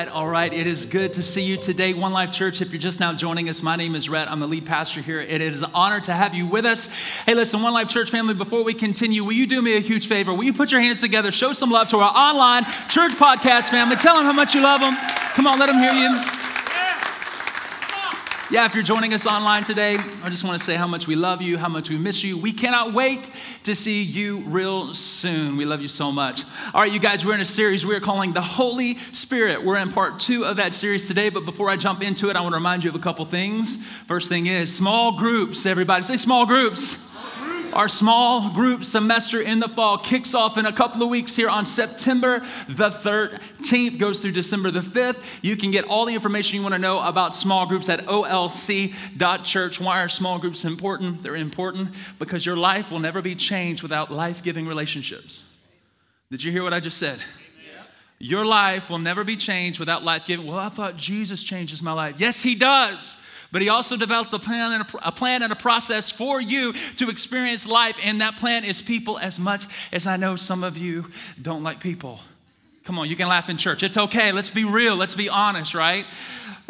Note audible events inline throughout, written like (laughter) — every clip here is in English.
Right, all right. It is good to see you today, One Life Church. If you're just now joining us, my name is Rhett. I'm the lead pastor here. It is an honor to have you with us. Hey, listen, One Life Church family, before we continue, will you do me a huge favor? Will you put your hands together, show some love to our online church podcast family? Tell them how much you love them. Come on, let them hear you. Yeah, if you're joining us online today, I just want to say how much we love you, how much we miss you. We cannot wait to see you real soon. We love you so much. All right, you guys, we're in a series we are calling The Holy Spirit. We're in part two of that series today, but before I jump into it, I want to remind you of a couple things. First thing is small groups. Everybody say small groups. Our small group semester in the fall kicks off in a couple of weeks here on September the 13th, goes through December the 5th. You can get all the information you want to know about small groups at olc.church. Why are small groups important? They're important because your life will never be changed without life giving relationships. Did you hear what I just said? Your life will never be changed without life giving. Well, I thought Jesus changes my life. Yes, He does. But he also developed a plan, and a, a plan and a process for you to experience life. And that plan is people as much as I know some of you don't like people. Come on, you can laugh in church. It's okay. Let's be real. Let's be honest, right?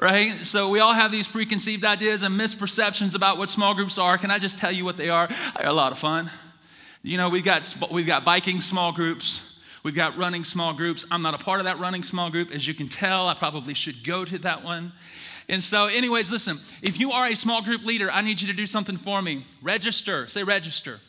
Right? So we all have these preconceived ideas and misperceptions about what small groups are. Can I just tell you what they are? They're a lot of fun. You know, we've got, we've got biking small groups. We've got running small groups. I'm not a part of that running small group. As you can tell, I probably should go to that one. And so, anyways, listen, if you are a small group leader, I need you to do something for me. Register. Say register.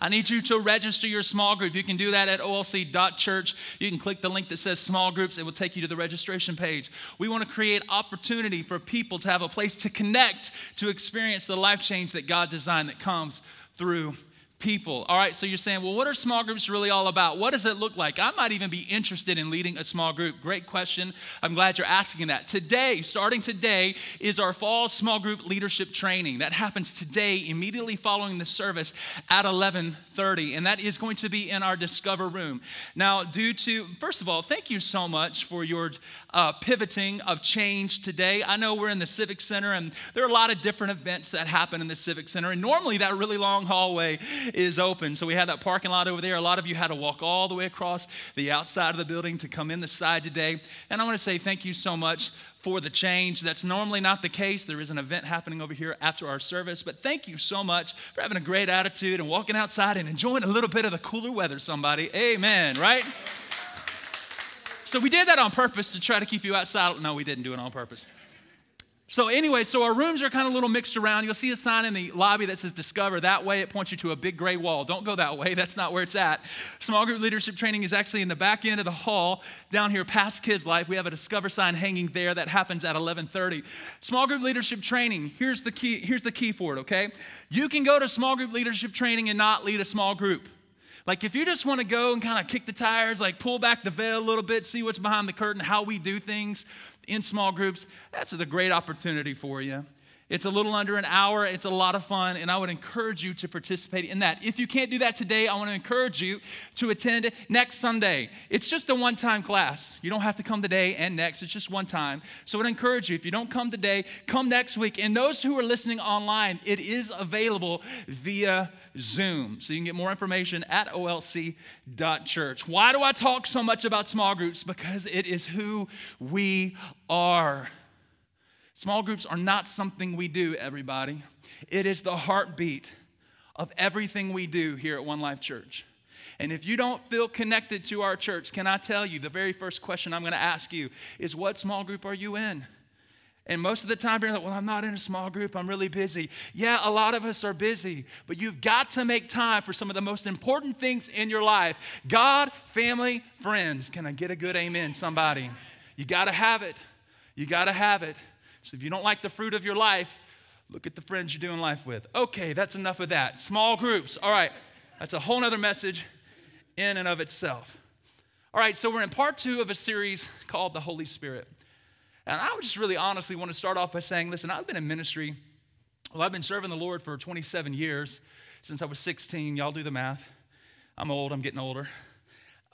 I need you to register your small group. You can do that at olc.church. You can click the link that says small groups. It will take you to the registration page. We want to create opportunity for people to have a place to connect, to experience the life change that God designed that comes through people. All right, so you're saying, well, what are small groups really all about? What does it look like? I might even be interested in leading a small group. Great question. I'm glad you're asking that. Today, starting today, is our fall small group leadership training. That happens today, immediately following the service at 11:30, and that is going to be in our Discover room. Now, due to first of all, thank you so much for your uh, pivoting of change today. I know we're in the Civic Center, and there are a lot of different events that happen in the Civic Center, and normally that really long hallway is open. So we had that parking lot over there. A lot of you had to walk all the way across the outside of the building to come in the side today. And I want to say thank you so much for the change. That's normally not the case. There is an event happening over here after our service. But thank you so much for having a great attitude and walking outside and enjoying a little bit of the cooler weather, somebody. Amen, right? So we did that on purpose to try to keep you outside. No, we didn't do it on purpose. So, anyway, so our rooms are kind of a little mixed around. You'll see a sign in the lobby that says Discover. That way, it points you to a big gray wall. Don't go that way, (laughs) that's not where it's at. Small group leadership training is actually in the back end of the hall down here past Kids Life. We have a Discover sign hanging there that happens at 11:30. Small group leadership training, here's the key, here's the key for it, okay? You can go to small group leadership training and not lead a small group. Like, if you just want to go and kind of kick the tires, like pull back the veil a little bit, see what's behind the curtain, how we do things, in small groups, that's a great opportunity for you. It's a little under an hour. It's a lot of fun, and I would encourage you to participate in that. If you can't do that today, I want to encourage you to attend next Sunday. It's just a one time class. You don't have to come today and next, it's just one time. So I would encourage you, if you don't come today, come next week. And those who are listening online, it is available via Zoom. So you can get more information at olc.church. Why do I talk so much about small groups? Because it is who we are. Small groups are not something we do, everybody. It is the heartbeat of everything we do here at One Life Church. And if you don't feel connected to our church, can I tell you the very first question I'm going to ask you is what small group are you in? And most of the time, you're like, well, I'm not in a small group. I'm really busy. Yeah, a lot of us are busy, but you've got to make time for some of the most important things in your life God, family, friends. Can I get a good amen, somebody? You got to have it. You got to have it. So if you don't like the fruit of your life, look at the friends you're doing life with. Okay, that's enough of that. Small groups. All right, that's a whole other message in and of itself. All right, so we're in part two of a series called The Holy Spirit. And I would just really honestly want to start off by saying, listen, I've been in ministry. Well, I've been serving the Lord for 27 years since I was 16. Y'all do the math. I'm old, I'm getting older.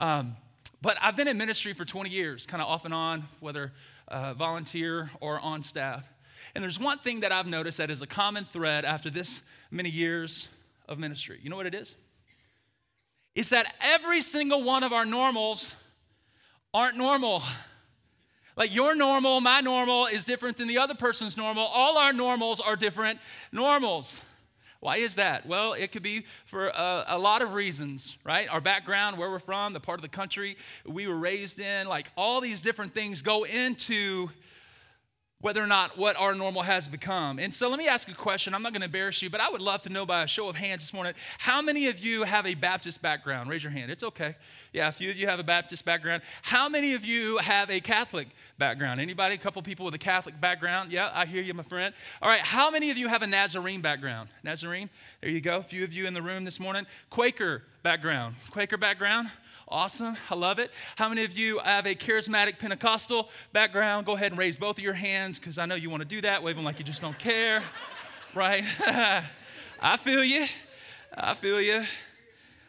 Um, but I've been in ministry for 20 years, kind of off and on, whether uh, volunteer or on staff. And there's one thing that I've noticed that is a common thread after this many years of ministry. You know what it is? It's that every single one of our normals aren't normal. Like your normal, my normal is different than the other person's normal. All our normals are different normals. Why is that? Well, it could be for a, a, lot of reasons, right? Our background, where we're from, the part of the country we were raised in, like all these different things go into whether or not what our normal has become. And so let me ask a question. I'm not going to embarrass you, but I would love to know by a show of hands this morning how many of you have a Baptist background? Raise your hand. It's okay. Yeah, a few of you have a Baptist background. How many of you have a Catholic background? Anybody? A couple people with a Catholic background? Yeah, I hear you, my friend. All right, how many of you have a Nazarene background? Nazarene? There you go. A few of you in the room this morning. Quaker background. Quaker background? Awesome. I love it. How many of you have a charismatic Pentecostal background? Go ahead and raise both of your hands because I know you want to do that. Them like you just don't care. (laughs) right? (laughs) I feel you. I feel you.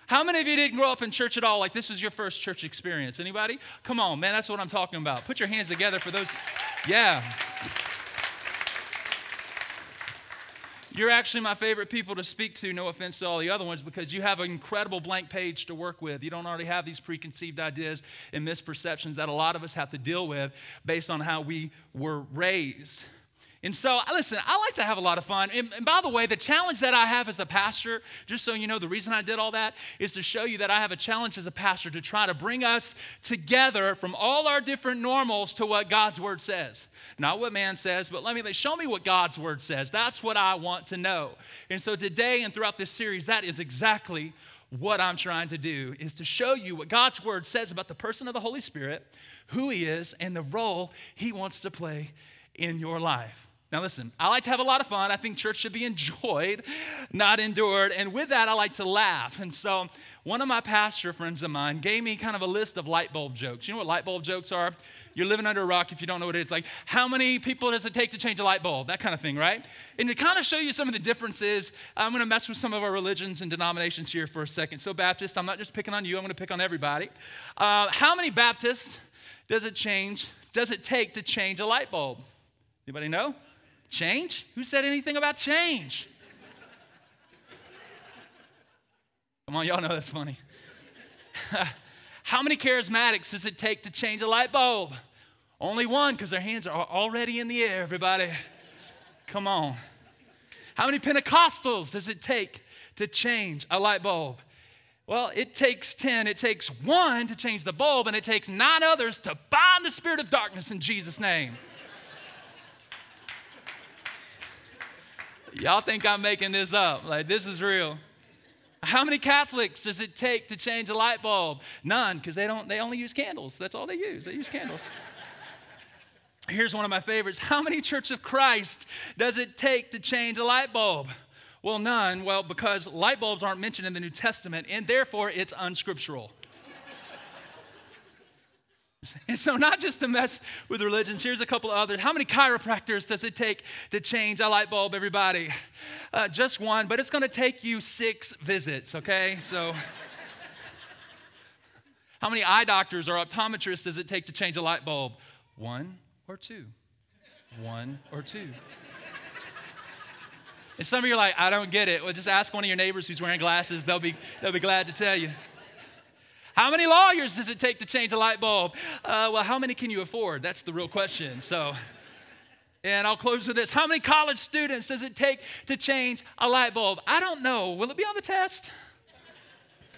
How many of you didn't grow up in church at all? Like this was your first church experience? Anybody? Come on, man. That's what I'm talking about. Put your hands together for those. Yeah. You're actually my favorite people to speak to, no offense to all the other ones, because you have an incredible blank page to work with. You don't already have these preconceived ideas and misperceptions that a lot of us have to deal with based on how we were raised. And so, listen, I like to have a lot of fun. And, and, by the way, the challenge that I have as a pastor, just so you know, the reason I did all that is to show you that I have a challenge as a pastor to try to bring us together from all our different normals to what God's word says. Not what man says, but let me show me what God's word says. That's what I want to know. And so today and throughout this series, that is exactly what I'm trying to do is to show you what God's word says about the person of the Holy Spirit, who he is, and the role he wants to play in your life. Now, listen, I like to have a lot of fun. I think church should be enjoyed, (laughs) not endured. And with that, I like to laugh. And so, one of my pastor friends of mine gave me kind of a list of light bulb jokes. You know what light bulb jokes are? You're living under a rock if you don't know what it is. Like, how many people does it take to change a light bulb? That kind of thing, right? And to kind of show you some of the differences, I'm going to mess with some of our religions and denominations here for a second. So, Baptist, I'm not just picking on you, I'm going to pick on everybody. Uh, how many Baptists does it change, does it take to change a light bulb? Anybody know? Change? Who said anything about change? Come on, y'all know that's funny. (laughs) How many charismatics does it take to change a light bulb? Only one, because their hands are already in the air, everybody. Come on. How many Pentecostals does it take to change a light bulb? Well, it takes 10. It takes one to change the bulb, and it takes nine others to bind the spirit of darkness in Jesus' name. Y'all think I'm making this up. Like, this is real. How many Catholics does it take to change a light bulb? None, because they don't, they only use candles. That's all they use. They use candles. (laughs) Here's one of my favorites. How many Church of Christ does it take to change a light bulb? Well, none. Well, because light bulbs aren't mentioned in the New Testament, and therefore it's unscriptural. (laughs) And so, not just to mess with religions, here's a couple of others. How many chiropractors does it take to change a light bulb, everybody? Uh, just one, but it's gonna take you six visits, okay? So, (laughs) how many eye doctors or optometrists does it take to change a light bulb? One or two? One or two? And some of you are like, I don't get it. Well, just ask one of your neighbors who's wearing glasses. They'll be, they'll be glad to tell you. How many lawyers does it take to change a light bulb? Uh, well, how many can you afford? That's the real question. So, and I'll close with this. How many college students does it take to change a light bulb? I don't know. Will it be on the test?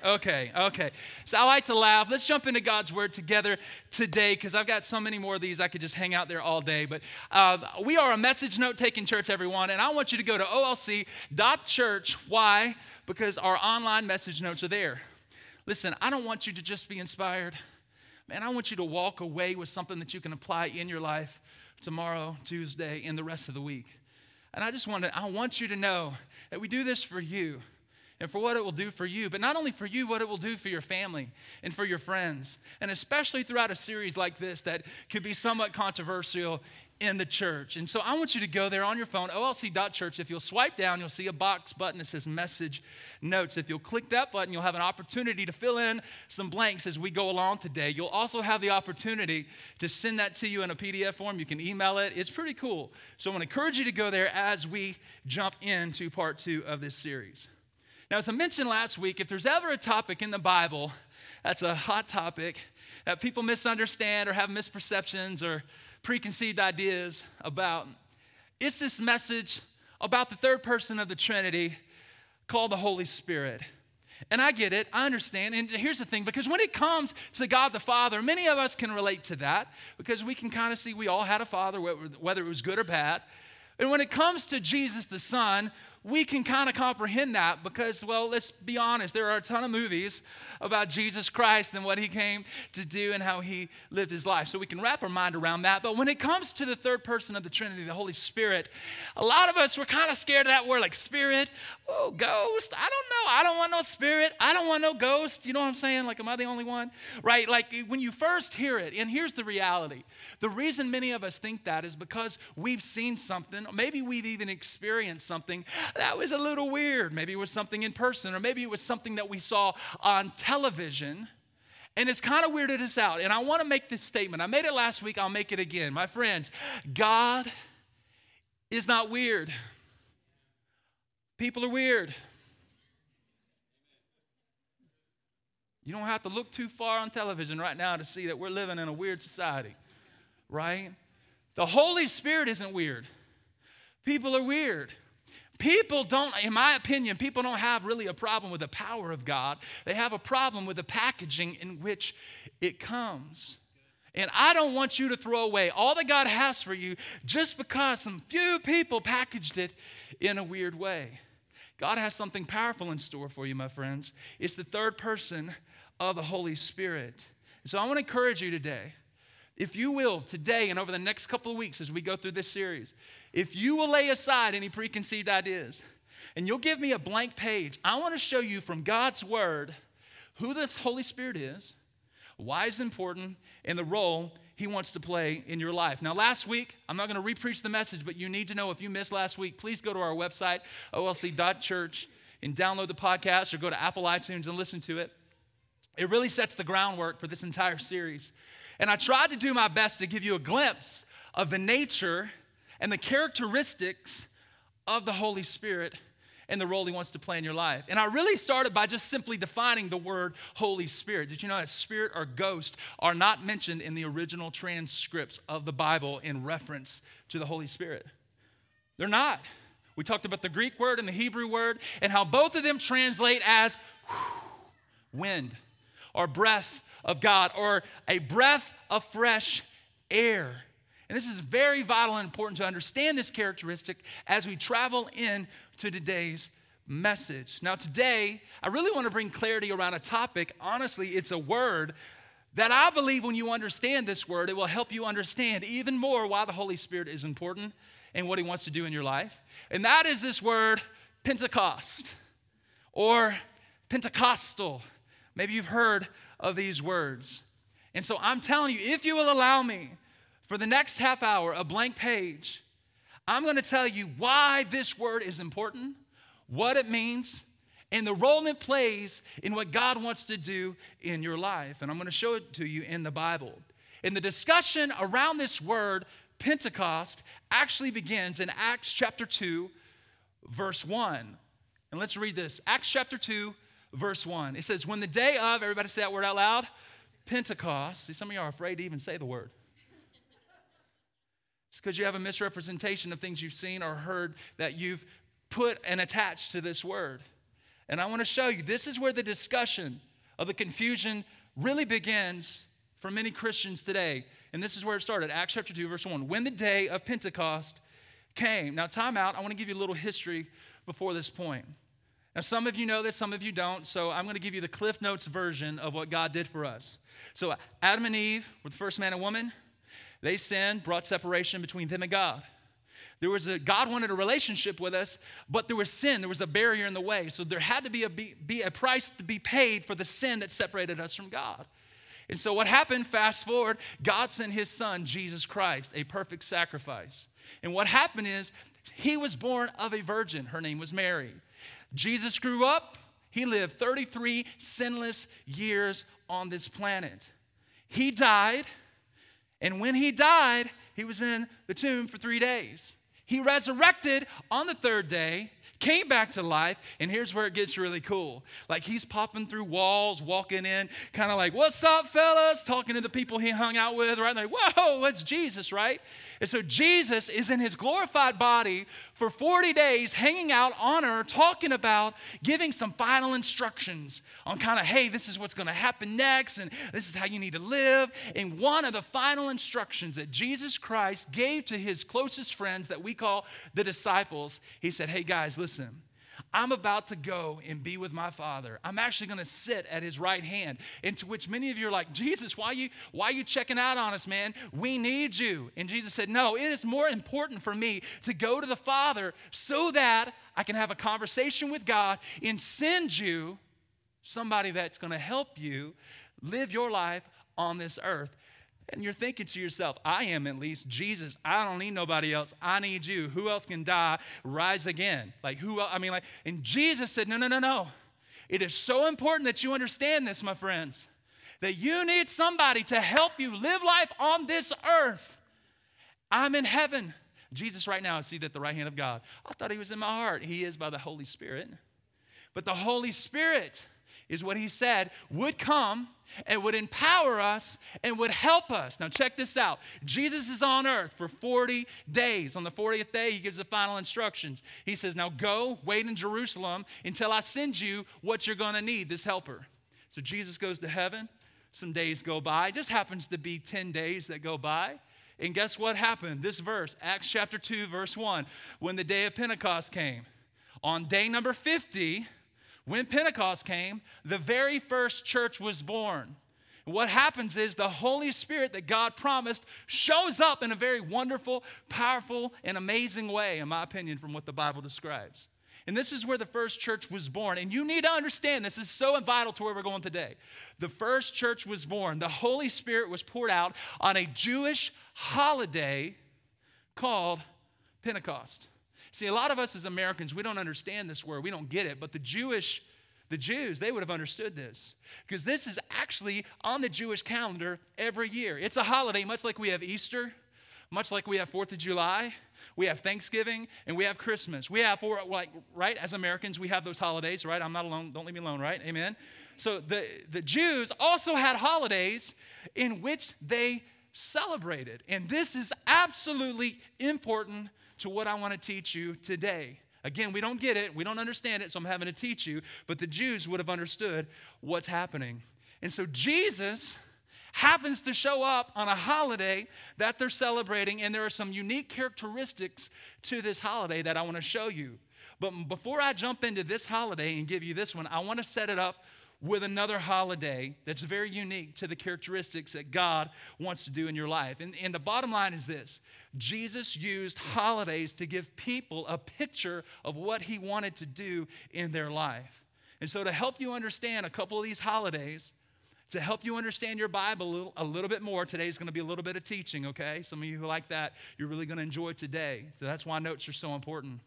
Okay, okay. So I like to laugh. Let's jump into God's word together today because I've got so many more of these. I could just hang out there all day. But uh, we are a message note taking church, everyone. And I want you to go to olc.church. Why? Because our online message notes are there. Listen, I don't want you to just be inspired. Man, I want you to walk away with something that you can apply in your life tomorrow, Tuesday, and the rest of the week. And I just want to, I want you to know that we do this for you and for what it will do for you, but not only for you, what it will do for your family and for your friends. And especially throughout a series like this that could be somewhat controversial in the church. And so I want you to go there on your phone, olc.church. If you'll swipe down, you'll see a box button that says message notes. If you'll click that button, you'll have an opportunity to fill in some blanks as we go along today. You'll also have the opportunity to send that to you in a PDF form. You can email it. It's pretty cool. So I want to encourage you to go there as we jump into part two of this series. Now, as I mentioned last week, if there's ever a topic in the Bible that's a hot topic that people misunderstand or have misperceptions or preconceived ideas about. It's this message about the third person of the Trinity called the Holy Spirit. And I get it, I understand. And here's the thing because when it comes to God the Father, many of us can relate to that because we can kind of see we all had a father, whether it was good or bad. And when it comes to Jesus the Son, we can kind of comprehend that because, well, let's be honest, there are a ton of movies about Jesus Christ and what he came to do and how he lived his life. So we can wrap our mind around that. But when it comes to the third person of the Trinity, the Holy Spirit, a lot of us were kind of scared of that word, like spirit, oh, ghost. I don't know. I don't want no spirit. I don't want no ghost. You know what I'm saying? Like, am I the only one? Right? Like, when you first hear it, and here's the reality the reason many of us think that is because we've seen something, maybe we've even experienced something that was a little weird. Maybe it was something in person, or maybe it was something that we saw on television. And it's kind of weirded us out. And I want to make this statement. I made it last week, I'll make it again. My friends, God is not weird. People are weird. You don't have to look too far on television right now to see that we're living in a weird society, right? The Holy Spirit isn't weird. People are weird. People don't, in my opinion, people don't have really a problem with the power of God. They have a problem with the packaging in which it comes. And I don't want you to throw away all that God has for you just because some few people packaged it in a weird way. God has something powerful in store for you, my friends. It's the third person of the Holy Spirit. So I want to encourage you today, if you will, today and over the next couple of weeks as we go through this series, if you will lay aside any preconceived ideas and you'll give me a blank page, I want to show you from God's Word who the Holy Spirit is, why it's important, and the role He wants to play in your life. Now, last week, I'm not going to repreach the message, but you need to know if you missed last week, please go to our website, olc.church, and download the podcast or go to Apple iTunes and listen to it. It really sets the groundwork for this entire series. And I tried to do my best to give you a glimpse of the nature and the characteristics of the Holy Spirit and the role he wants to play in your life. And I really started by just simply defining the word Holy Spirit. Did you know that spirit or ghost are not mentioned in the original transcripts of the Bible in reference to the Holy Spirit? They're not. We talked about the Greek word and the Hebrew word and how both of them translate as wind or breath of God or a breath of fresh air. And this is very vital and important to understand this characteristic as we travel in to today's message. Now, today, I really want to bring clarity around a topic. Honestly, it's a word that I believe when you understand this word, it will help you understand even more why the Holy Spirit is important and what He wants to do in your life. And that is this word, Pentecost or Pentecostal. Maybe you've heard of these words. And so I'm telling you, if you will allow me, for the next half hour, a blank page, I'm going to tell you why this word is important, what it means, and the role it plays in what God wants to do in your life. And I'm going to show it to you in the Bible. And the discussion around this word, Pentecost, actually begins in Acts chapter 2, verse 1. And let's read this Acts chapter 2, verse 1. It says, When the day of, everybody say that word out loud, Pentecost. See, some of you are afraid to even say the word. It's because you have a misrepresentation of things you've seen or heard that you've put and attached to this word. And I want to show you this is where the discussion of the confusion really begins for many Christians today. And this is where it started Acts chapter 2, verse 1. When the day of Pentecost came. Now, time out. I want to give you a little history before this point. Now, some of you know this, some of you don't. So I'm going to give you the Cliff Notes version of what God did for us. So, Adam and Eve were the first man and woman. They sinned, brought separation between them and God. There was a God wanted a relationship with us, but there was sin. There was a barrier in the way. So there had to be a, be, a price to be paid for the sin that separated us from God. And so, what happened, fast forward, God sent his son, Jesus Christ, a perfect sacrifice. And what happened is, he was born of a virgin. Her name was Mary. Jesus grew up, he lived 33 sinless years on this planet. He died, and when he died, he was in the tomb for three days. He resurrected on the third day came back to life, and here's where it gets really cool. Like he's popping through walls, walking in, kind of like, What's up, fellas? Talking to the people he hung out with, right? Like, Whoa, that's Jesus, right? And so Jesus is in his glorified body for 40 days, hanging out on earth, talking about giving some final instructions on kind of, hey, this is what's going to happen next, and this is how you need to live. And one of the final instructions that Jesus Christ gave to his closest friends that we call the disciples, he said, hey, guys, listen listen, I'm about to go and be with my father. I'm actually going to sit at his right hand. And to which many of you are like, Jesus, why you, why are you checking out on us, man? We need you. And Jesus said, No, it is more important for me to go to the Father so that I can have a conversation with God and send you somebody that's going to help you live your life on this earth. And you're thinking to yourself, I am at least Jesus. I don't need nobody else. I need you. Who else can die, rise again? Like, who else? I mean, like, and Jesus said, No, no, no, no. It is so important that you understand this, my friends, that you need somebody to help you live life on this earth. I'm in heaven. Jesus, right now, is seated at the right hand of God. I thought he was in my heart. He is by the Holy Spirit. But the Holy Spirit is what he said would come and would empower us and would help us. Now, check this out Jesus is on earth for 40 days. On the 40th day, he gives the final instructions. He says, Now go, wait in Jerusalem until I send you what you're going to need this helper. So Jesus goes to heaven. Some days go by. It just happens to be 10 days that go by. And guess what happened? This verse, Acts chapter 2, verse 1, when the day of Pentecost came. On day number 50, when Pentecost came, the very first church was born. what happens is the Holy Spirit that God promised shows up in a very wonderful, powerful, and amazing way, in my opinion, from what the Bible describes. And this is where the first church was born. And you need to understand this is so vital to where we're going today. The first church was born, the Holy Spirit was poured out on a Jewish holiday called Pentecost. See, a lot of us as Americans, we don't understand this word, we don't get it, but the Jewish, the Jews, they would have understood this. Because this is actually on the Jewish calendar every year. It's a holiday, much like we have Easter, much like we have Fourth of July, we have Thanksgiving, and we have Christmas. We have, four, like, right, as Americans, we have those holidays, right? I'm not alone, don't leave me alone, right? Amen? So the, the Jews also had holidays in which they celebrated. And this is absolutely important to what I want to teach you today. Again, we don't get it, we don't understand it, so I'm having to teach you, but the Jews would have understood what's happening. And so Jesus happens to show up on a holiday that they're celebrating, and there are some unique characteristics to this holiday that I want to show you. But before I jump into this holiday and give you this one, I want to set it up with another holiday that's very unique to the characteristics that God wants to do in your life. And, and the bottom line is this Jesus used holidays to give people a picture of what he wanted to do in their life. And so, to help you understand a couple of these holidays, to help you understand your Bible a little, a little bit more, today is going to be a little bit of teaching, okay? Some of you who like that, you're really to enjoy today. So that's why notes are so important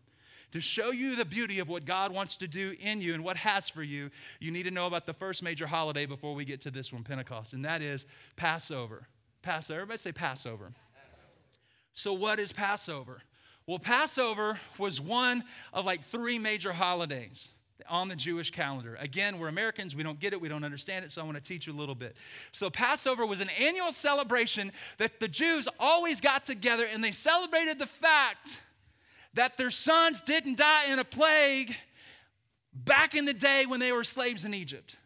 to show you the beauty of what God wants to do in you and what has for you, you need to know about the first major holiday before we get to this one, Pentecost, and that is Passover. Passover. Everybody say Passover. Passover. So, what is Passover? Well, Passover was one of like three major holidays on the Jewish calendar. Again, we're Americans, we don't get it, we don't understand it, so I want to teach you a little bit. So, Passover was an annual celebration that the Jews always got together and they celebrated the fact that their sons didn't die in a plague back in the day when they were slaves in Egypt.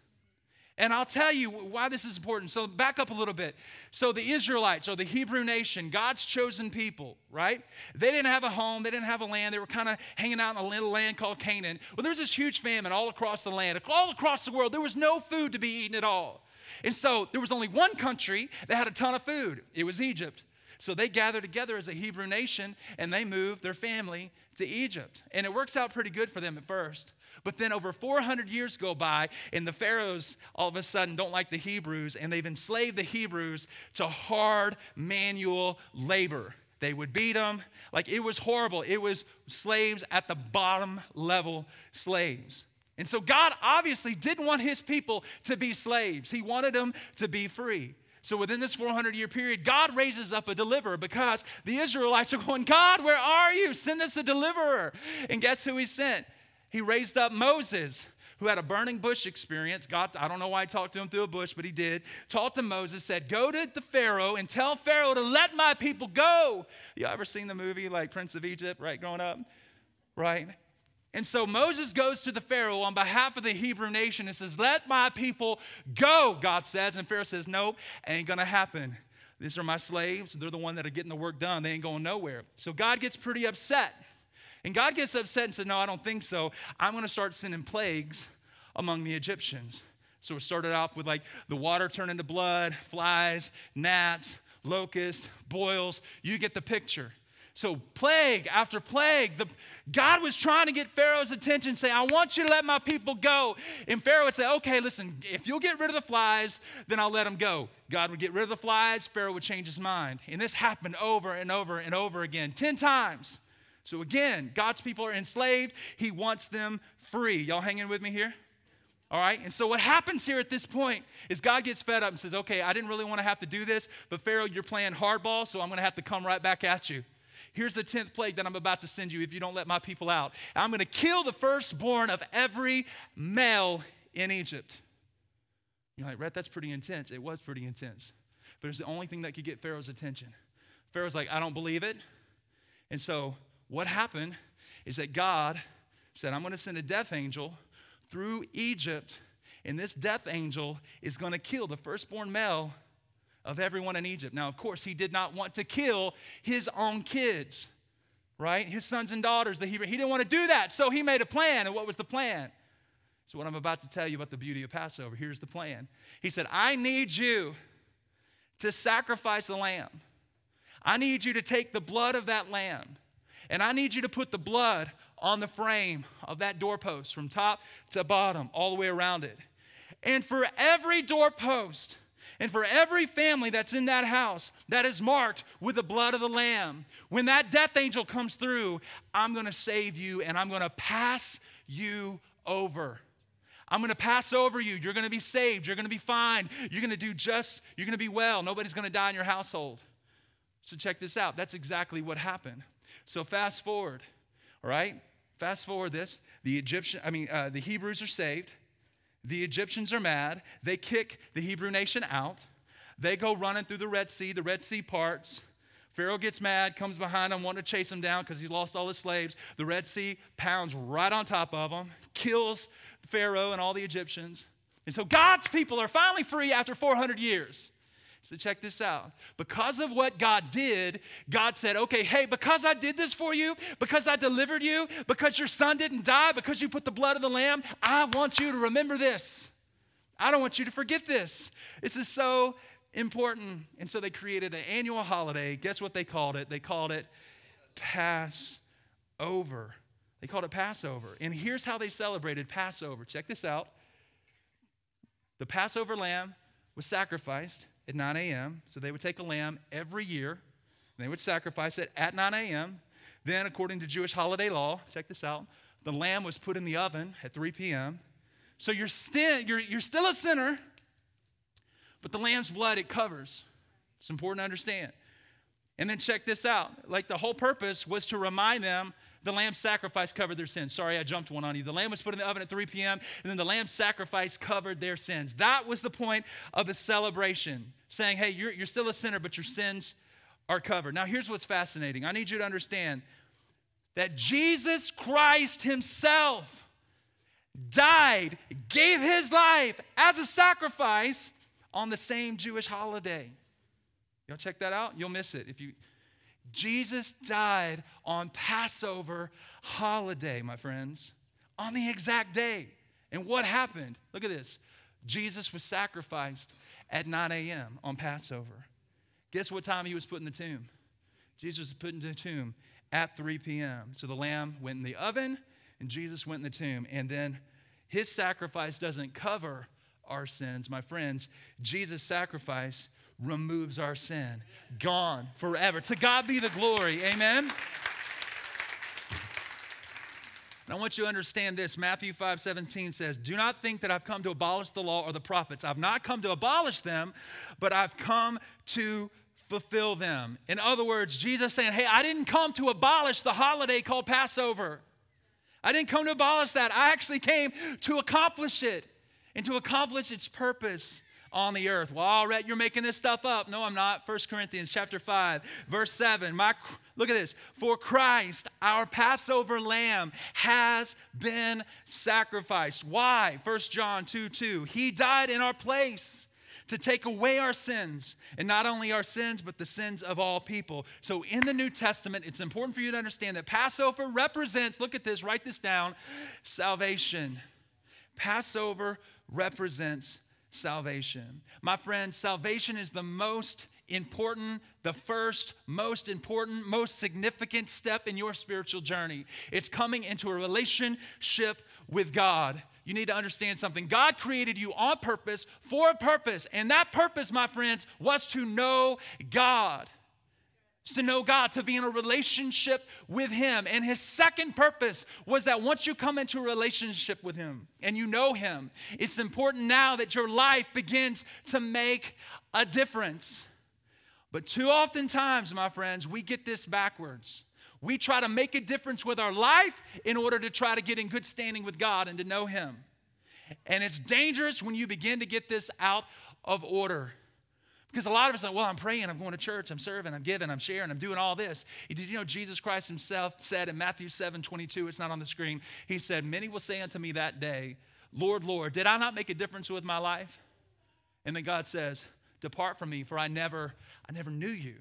And I'll tell you why this is important. So, back up a little bit. So, the Israelites or the Hebrew nation, God's chosen people, right? They didn't have a home, they didn't have a land. They were kind of hanging out in a little land called Canaan. Well, there was this huge famine all across the land, all across the world. There was no food to be eaten at all. And so, there was only one country that had a ton of food it was Egypt. So they gathered together as a Hebrew nation and they moved their family to Egypt. And it works out pretty good for them at first. But then over 400 years go by, and the Pharaohs all of a sudden don't like the Hebrews, and they've enslaved the Hebrews to hard manual labor. They would beat them. Like it was horrible. It was slaves at the bottom level slaves. And so God obviously didn't want his people to be slaves, he wanted them to be free. So within this 400 year period, God raises up a deliverer because the Israelites are going, God, where are you? Send us a deliverer. And guess who he sent? He raised up Moses who had a burning bush experience. God, I don't know why he talked to him through a bush, but he did. Talked to Moses, said, Go to the Pharaoh and tell Pharaoh to let my people go. You ever seen the movie like Prince of Egypt, right, growing up? Right? And so Moses goes to the Pharaoh on behalf of the Hebrew nation and says, Let my people go, God says. And Pharaoh says, Nope, ain't gonna happen. These are my slaves. They're the one that are getting the work done. They ain't going nowhere. So God gets pretty upset. And God gets upset and says, No, I don't think so. I'm going to start sending plagues among the Egyptians. So it started off with like the water turned into blood, flies, gnats, locusts, boils. You get the picture. So plague after plague, the, God was trying to get Pharaoh's attention, say, I want you to let my people go. And Pharaoh would say, okay, listen, if you'll get rid of the flies, then I'll let them go. God would get rid of the flies, Pharaoh would change his mind. And this happened over and over and over again, 10 times. So again, God's people are enslaved. He wants them free. Y'all hanging with me here? All right, and so what happens here at this point is God gets fed up and says, Okay, I didn't really want to have to do this, but Pharaoh, you're playing hardball, so I'm going to have to come right back at you. Here's the 10th plague that I'm about to send you if you don't let my people out. I'm going to kill the firstborn of every male in Egypt. You're like, Rhett, that's pretty intense. It was pretty intense. But it's the only thing that could get Pharaoh's attention. Pharaoh's like, I don't believe it. And so what happened is that God said, I'm going to send a death angel through Egypt, and this death angel is going to kill the firstborn male of everyone in Egypt. Now, of course, he did not want to kill his own kids, right? His sons and daughters. the Hebrew. he didn't want to do that, so he made a plan. And what was the plan? So, what I'm about to tell you about the beauty of Passover, here's the plan. He said, I need you to sacrifice a lamb. I need you to take the blood of that lamb and I need you to put the blood on the frame of that doorpost from top to bottom, all the way around it. And for every doorpost, and for every family that's in that house that is marked with the blood of the Lamb, when that death angel comes through, I'm gonna save you and I'm gonna pass you over. I'm gonna pass over you. You're gonna be saved. You're gonna be fine. You're gonna do just, you're gonna be well. Nobody's gonna die in your household. So check this out. That's exactly what happened. So fast forward, all right? Fast forward this. The Egyptian, I mean, uh, the Hebrews are saved. The Egyptians are mad. They kick the Hebrew nation out. They go running through the Red Sea. The Red Sea parts. Pharaoh gets mad, comes behind them, wanting to chase them down because he's lost all his slaves. The Red Sea pounds right on top of them, kills Pharaoh and all the Egyptians. And so God's people are finally free after 400 years. So check this out. Because of what God did, God said, okay, hey, because I did this for you, because I delivered you, because your son didn't die, because you put the blood of the lamb, I want you to remember this. I don't want you to forget this. This is so important. And so they created an annual holiday. Guess what they called it? They called it Passover. They called it Passover. And here's how they celebrated Passover. Check this out. The Passover lamb was sacrificed at 9 a.m. So they would take a lamb every year, they would sacrifice it at 9 a.m. Then, according to Jewish holiday law, check this out the lamb was put in the oven at 3 p.m. So you're, still you're, you're still a sinner, but the lamb's blood, it covers. It's important to understand. And then check this out. Like the whole purpose was to remind them the lamb sacrifice covered their sins. Sorry, I jumped one on you. The lamb was put in the oven at 3 p.m., and then the lamb sacrifice covered their sins. That was the point of the celebration, saying, hey, you're, you're still a sinner, but your sins are covered. Now, here's what's fascinating. I need you to understand that Jesus Christ Himself died, gave His life as a sacrifice on the same Jewish holiday. Y'all check that out? You'll miss it if you Jesus died on Passover holiday, my friends, on the exact day. And what happened? Look at this. Jesus was sacrificed at 9 a.m. on Passover. Guess what time he was put in the tomb? Jesus was put in the tomb at 3 p.m. So the lamb went in the oven and Jesus went in the tomb. And then his sacrifice doesn't cover our sins, my friends. Jesus' sacrifice removes our sin. Gone forever. To God be the glory. Amen. And I want you to understand this. Matthew 5 17 says, Do not think that I've come to abolish the law or the prophets. I've not come to abolish them, but I've come to fulfill them. In other words, Jesus saying, Hey, I didn't come to abolish the holiday called Passover. I didn't come to abolish that. I actually came to accomplish it and to accomplish its purpose on the earth. Well, all right, you're making this stuff up. No, I'm not. 1 Corinthians chapter 5, verse 7. My look at this. For Christ, our Passover lamb, has been sacrificed. Why? 1 John 2 2. He died in our place to take away our sins, and not only our sins, but the sins of all people. So in the New Testament, it's important for you to understand that Passover represents, look at this, write this down, salvation. Passover represents salvation. My friend, salvation is the most important, the first, most important, most significant step in your spiritual journey. It's coming into a relationship with God. You need to understand something. God created you on purpose for a purpose, and that purpose, my friends, was to know God to know God, to be in a relationship with Him. And His second purpose was that once you come into a relationship with Him and you know Him, it's important now that your life begins to make a difference. But too often times, my friends, we get this backwards. We try to make a difference with our life in order to try to get in good standing with God and to know Him. And it's dangerous when you begin to get this out of order. Because a lot of us are, like, well, I'm praying, I'm going to church, I'm serving, I'm giving, I'm sharing, I'm doing all this. Did you know Jesus Christ himself said in Matthew 7 22, it's not on the screen, he said, Many will say unto me that day, Lord, Lord, did I not make a difference with my life? And then God says, Depart from me, for I never, I never knew you.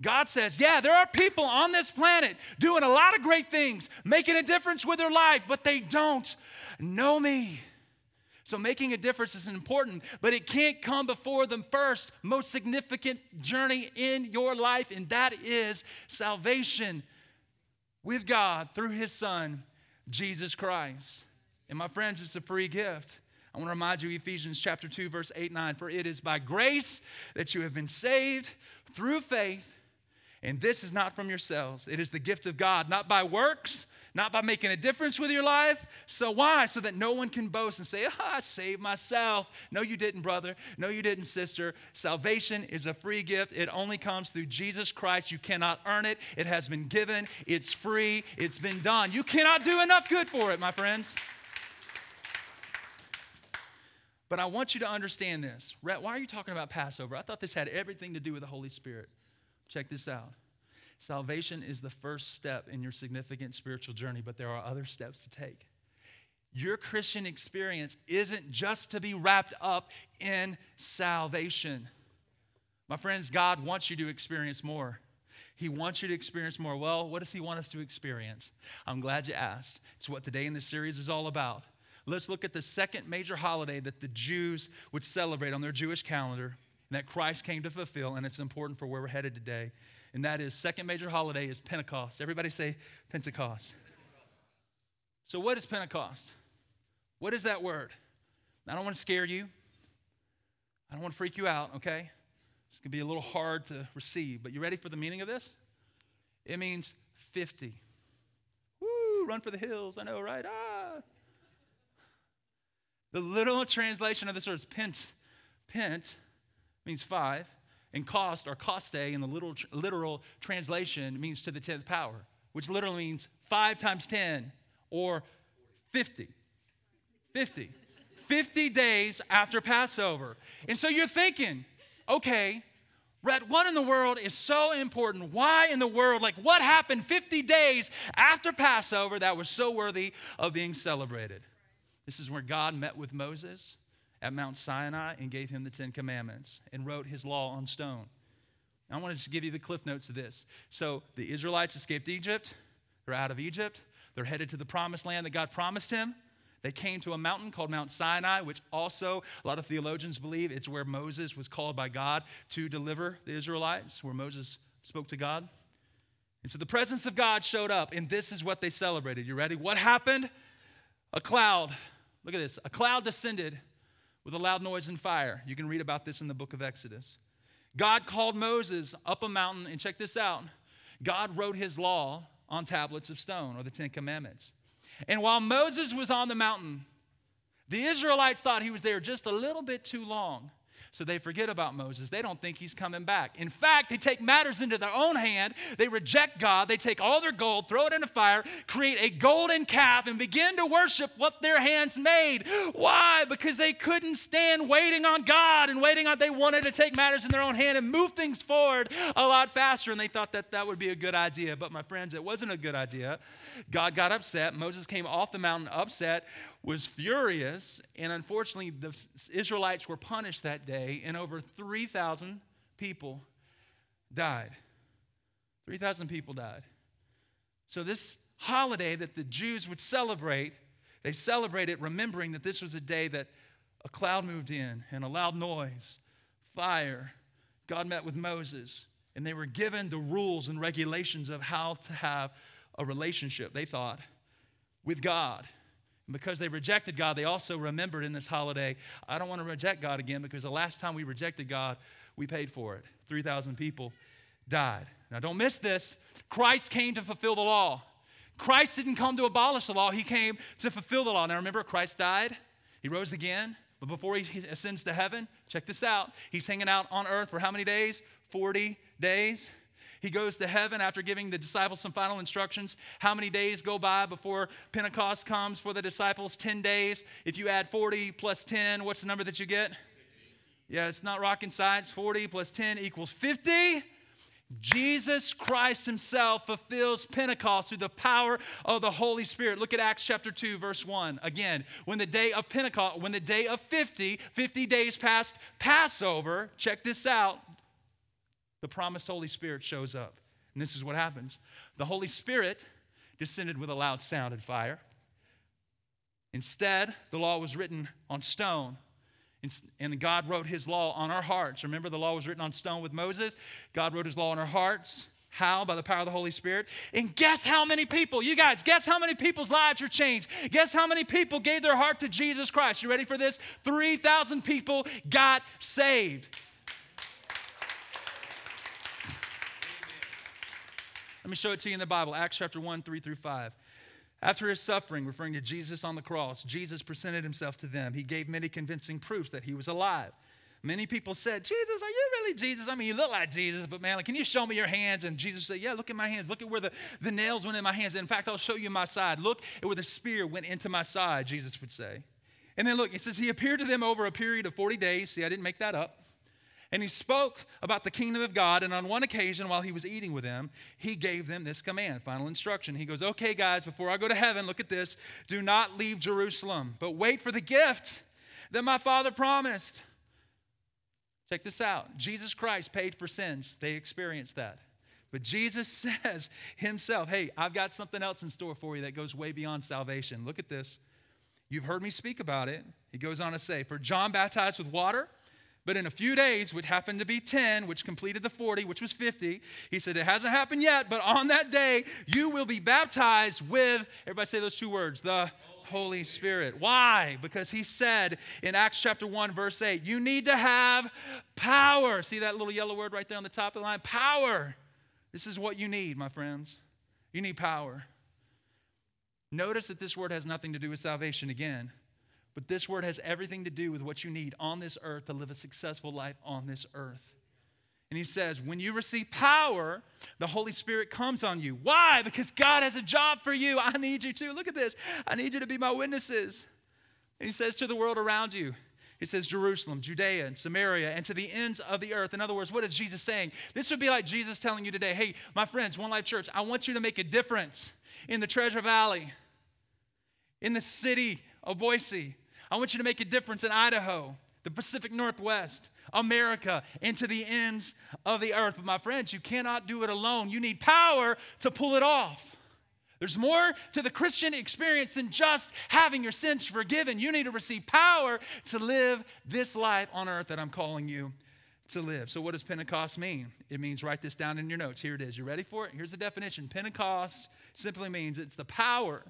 God says, Yeah, there are people on this planet doing a lot of great things, making a difference with their life, but they don't know me. So making a difference is important, but it can't come before the first most significant journey in your life, and that is salvation with God through His Son, Jesus Christ. And my friends, it's a free gift. I want to remind you, Ephesians chapter 2, verse 8, 9, for it is by grace that you have been saved through faith, and this is not from yourselves. It is the gift of God, not by works, not by making a difference with your life. So why? So that no one can boast and say, ah, I saved myself. No, you didn't, brother. No, you didn't, sister. Salvation is a free gift. It only comes through Jesus Christ. You cannot earn it. It has been given. It's free. It's been done. You cannot do enough good for it, my friends. But I want you to understand this. Rhett, Why are you talking about Passover? I thought this had everything to do with the Holy Spirit. Check this out. Salvation is the first step in your significant spiritual journey, but there are other steps to take. Your Christian experience isn't just to be wrapped up in salvation. My friends, God wants you to experience more. He wants you to experience more. Well, what does He want us to experience? I'm glad you asked. It's what today in this series is all about. Let's look at the second major holiday that the Jews would celebrate on their Jewish calendar and that Christ came to fulfill, and it's important for where we're headed today and that is second major holiday is Pentecost. Everybody say Pentecost. So, what is Pentecost? What is that word? I don't want to scare you. I don't want to freak you out, okay? It's going to be a little hard to receive, but you ready for the meaning of this? It means 50. Woo, run for the hills. I know, right? Ah. The literal translation of this word is pent. Pent means five, and cost, or coste in the literal, literal translation, means to the 10th power, which literally means 5 times 10 or 50. 50. 50 days after Passover. And so you're thinking, okay, Rhett, what in the world is so important? Why in the world, like what happened 50 days after Passover that was so worthy of being celebrated? This is where God met with Moses at Mount Sinai and gave him the Ten Commandments and wrote his law on stone. I want to just give you the cliff notes of this. So the Israelites escaped Egypt. They're out of Egypt. They're headed to the promised land that God promised him. They came to a mountain called Mount Sinai, which also a lot of theologians believe it's where Moses was called by God to deliver the Israelites, where Moses spoke to God. And so the presence of God showed up, and this is what they celebrated. You ready? What happened? A cloud. Look at this. A cloud descended with a loud noise and fire. You can read about this in the book of Exodus. God called Moses up a mountain, and check this out God wrote his law on tablets of stone, or the Ten Commandments. And while Moses was on the mountain, the Israelites thought he was there just a little bit too long. So they forget about Moses. They don't think he's coming back. In fact, they take matters into their own hand. They reject God. They take all their gold, throw it in a fire, create a golden calf, and begin to worship what their hands made. Why? Because they couldn't stand waiting on God and waiting on, they wanted to take matters in their own hand and move things forward a lot faster. And they thought that that would be a good idea. But my friends, it wasn't a good idea. God got upset. Moses came off the mountain upset, was furious, and unfortunately, the Israelites were punished that day, and over 3,000 people died. 3,000 people died. So, this holiday that the Jews would celebrate, they celebrated remembering that this was a day that a cloud moved in and a loud noise, fire. God met with Moses, and they were given the rules and regulations of how to have a relationship, they thought, with God. Because they rejected God, they also remembered in this holiday, I don't want to reject God again because the last time we rejected God, we paid for it. 3,000 people died. Now, don't miss this. Christ came to fulfill the law. Christ didn't come to abolish the law, He came to fulfill the law. Now, remember, Christ died, He rose again, but before He ascends to heaven, check this out. He's hanging out on earth for how many days? 40 days. He goes to heaven after giving the disciples some final instructions. How many days go by before Pentecost comes for the disciples? 10 days. If you add 40 plus 10, what's the number that you get? Yeah, it's not rocket science. 40 plus 10 equals 50. Jesus Christ Himself fulfills Pentecost through the power of the Holy Spirit. Look at Acts chapter 2, verse 1. Again, when the day of Pentecost, when the day of 50, 50 days past Passover, check this out the promised Holy Spirit shows up. And this is what happens the Holy Spirit descended with a loud sound and fire. Instead, the law was written on stone. And God wrote his law on our hearts. Remember, the law was written on stone with Moses. God wrote his law on our hearts. How? By the power of the Holy Spirit. And guess how many people, you guys, guess how many people's lives were changed? Guess how many people gave their heart to Jesus Christ? You ready for this? 3,000 people got saved. Let me show it to you in the Bible, Acts chapter 1, 3 through 5. After his suffering, referring to Jesus on the cross, Jesus presented himself to them. He gave many convincing proofs that he was alive. Many people said, Jesus, are you really Jesus? I mean, you look like Jesus, but man, like, can you show me your hands? And Jesus said, Yeah, look at my hands. Look at where the, the nails went in my hands. In fact, I'll show you my side. Look at where the spear went into my side, Jesus would say. And then look, it says, He appeared to them over a period of 40 days. See, I didn't make that up. And he spoke about the kingdom of God. And on one occasion, while he was eating with them, he gave them this command, final instruction. He goes, Okay, guys, before I go to heaven, look at this. Do not leave Jerusalem, but wait for the gift that my father promised. Check this out Jesus Christ paid for sins, they experienced that. But Jesus (laughs) says himself, Hey, I've got something else in store for you that goes way beyond salvation. Look at this. You've heard me speak about it. He goes on to say, For John baptized with water. But in a few days, which happened to be 10, which completed the 40, which was 50, he said, It hasn't happened yet, but on that day, you will be baptized with, everybody say those two words, the Holy Spirit. Why? Because he said in Acts chapter 1, verse 8, you need to have power. See that little yellow word right there on the top of the line? Power. This is what you need, my friends. You need power. Notice that this word has nothing to do with salvation again. But this word has everything to do with what you need on this earth to live a successful life on this earth. And he says, when you receive power, the Holy Spirit comes on you. Why? Because God has a job for you. I need you to. Look at this. I need you to be my witnesses. And he says to the world around you, he says Jerusalem, Judea, and Samaria, and to the ends of the earth. In other words, what is Jesus saying? This would be like Jesus telling you today, hey, my friends, One Life Church, I want you to make a difference in the Treasure Valley, in the city of Boise, I want you to make a difference in Idaho, the Pacific Northwest, America, and to the ends of the earth. But my friends, you cannot do it alone. You need power to pull it off. There's more to the Christian experience than just having your sins forgiven. You need to receive power to live this life on earth that I'm calling you to live. So, what does Pentecost mean? It means write this down in your notes. Here it is. You ready for it? Here's the definition Pentecost simply means it's the power